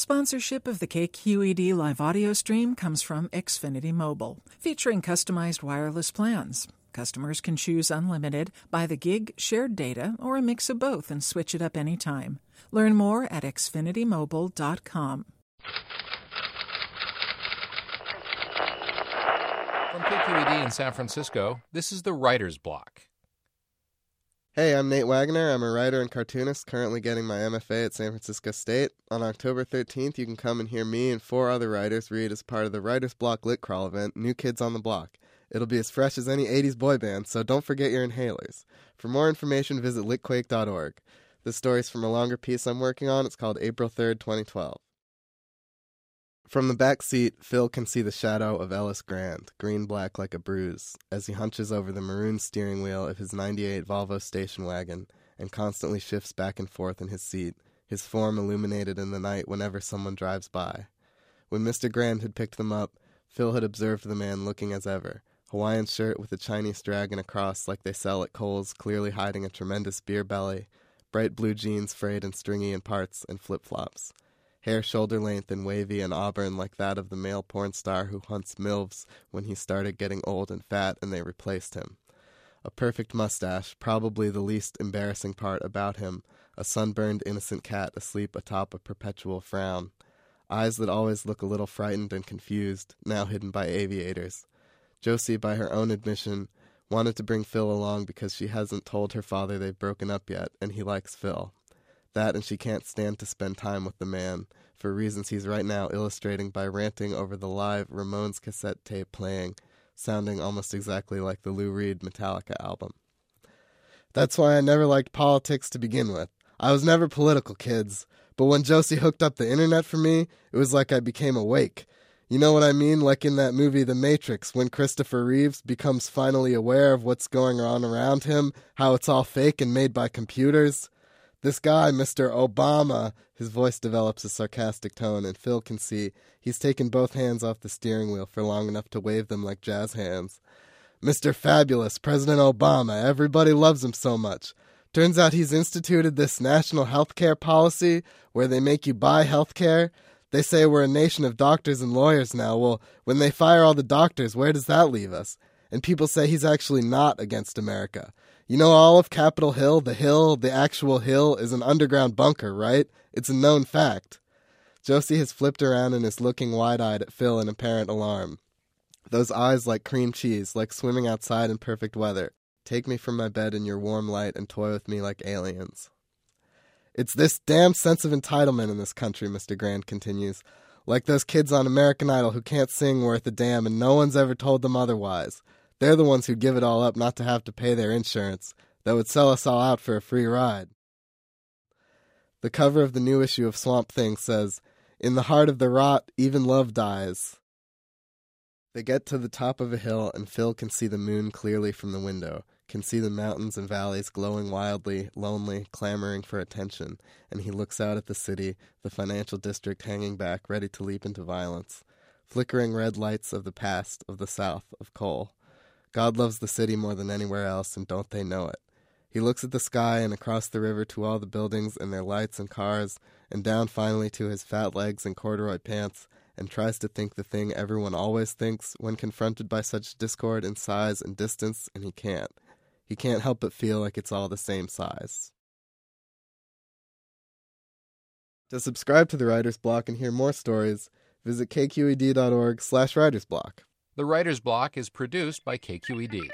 Sponsorship of the KQED live audio stream comes from Xfinity Mobile, featuring customized wireless plans. Customers can choose unlimited, by the gig, shared data, or a mix of both and switch it up anytime. Learn more at xfinitymobile.com. From KQED in San Francisco, this is the Writer's Block. Hey, I'm Nate Waggoner. I'm a writer and cartoonist currently getting my MFA at San Francisco State. On October 13th, you can come and hear me and four other writers read as part of the Writer's Block Lit Crawl event, New Kids on the Block. It'll be as fresh as any 80s boy band, so don't forget your inhalers. For more information, visit litquake.org. This story's from a longer piece I'm working on. It's called April 3rd, 2012. From the back seat, Phil can see the shadow of Ellis Grant, green black like a bruise, as he hunches over the maroon steering wheel of his 98 Volvo station wagon and constantly shifts back and forth in his seat, his form illuminated in the night whenever someone drives by. When Mr. Grant had picked them up, Phil had observed the man looking as ever, Hawaiian shirt with a Chinese dragon across like they sell at Kohl's, clearly hiding a tremendous beer belly, bright blue jeans frayed and stringy in parts, and flip flops hair shoulder length and wavy and auburn like that of the male porn star who hunts MILFs when he started getting old and fat and they replaced him. A perfect mustache, probably the least embarrassing part about him, a sunburned innocent cat asleep atop a perpetual frown. Eyes that always look a little frightened and confused, now hidden by aviators. Josie, by her own admission, wanted to bring Phil along because she hasn't told her father they've broken up yet, and he likes Phil. That and she can't stand to spend time with the man, for reasons he's right now illustrating by ranting over the live Ramones cassette tape playing, sounding almost exactly like the Lou Reed Metallica album. That's why I never liked politics to begin with. I was never political, kids. But when Josie hooked up the internet for me, it was like I became awake. You know what I mean? Like in that movie The Matrix, when Christopher Reeves becomes finally aware of what's going on around him, how it's all fake and made by computers. This guy, Mr. Obama, his voice develops a sarcastic tone, and Phil can see he's taken both hands off the steering wheel for long enough to wave them like jazz hands. Mr. Fabulous, President Obama, everybody loves him so much. Turns out he's instituted this national health care policy where they make you buy health care. They say we're a nation of doctors and lawyers now. Well, when they fire all the doctors, where does that leave us? And people say he's actually not against America. You know, all of Capitol Hill, the hill, the actual hill, is an underground bunker, right? It's a known fact. Josie has flipped around and is looking wide eyed at Phil in apparent alarm. Those eyes like cream cheese, like swimming outside in perfect weather. Take me from my bed in your warm light and toy with me like aliens. It's this damn sense of entitlement in this country, Mr. Grant continues. Like those kids on American Idol who can't sing worth a damn and no one's ever told them otherwise. They're the ones who give it all up not to have to pay their insurance that would sell us all out for a free ride. The cover of the new issue of Swamp Thing says, In the heart of the rot, even love dies. They get to the top of a hill, and Phil can see the moon clearly from the window, can see the mountains and valleys glowing wildly, lonely, clamoring for attention, and he looks out at the city, the financial district hanging back, ready to leap into violence. Flickering red lights of the past, of the south, of coal. God loves the city more than anywhere else, and don't they know it? He looks at the sky and across the river to all the buildings and their lights and cars, and down finally to his fat legs and corduroy pants, and tries to think the thing everyone always thinks when confronted by such discord in size and distance, and he can't. He can't help but feel like it's all the same size. To subscribe to the Writer's Block and hear more stories, visit kqed.org slash writersblock. The Writer's Block is produced by KQED.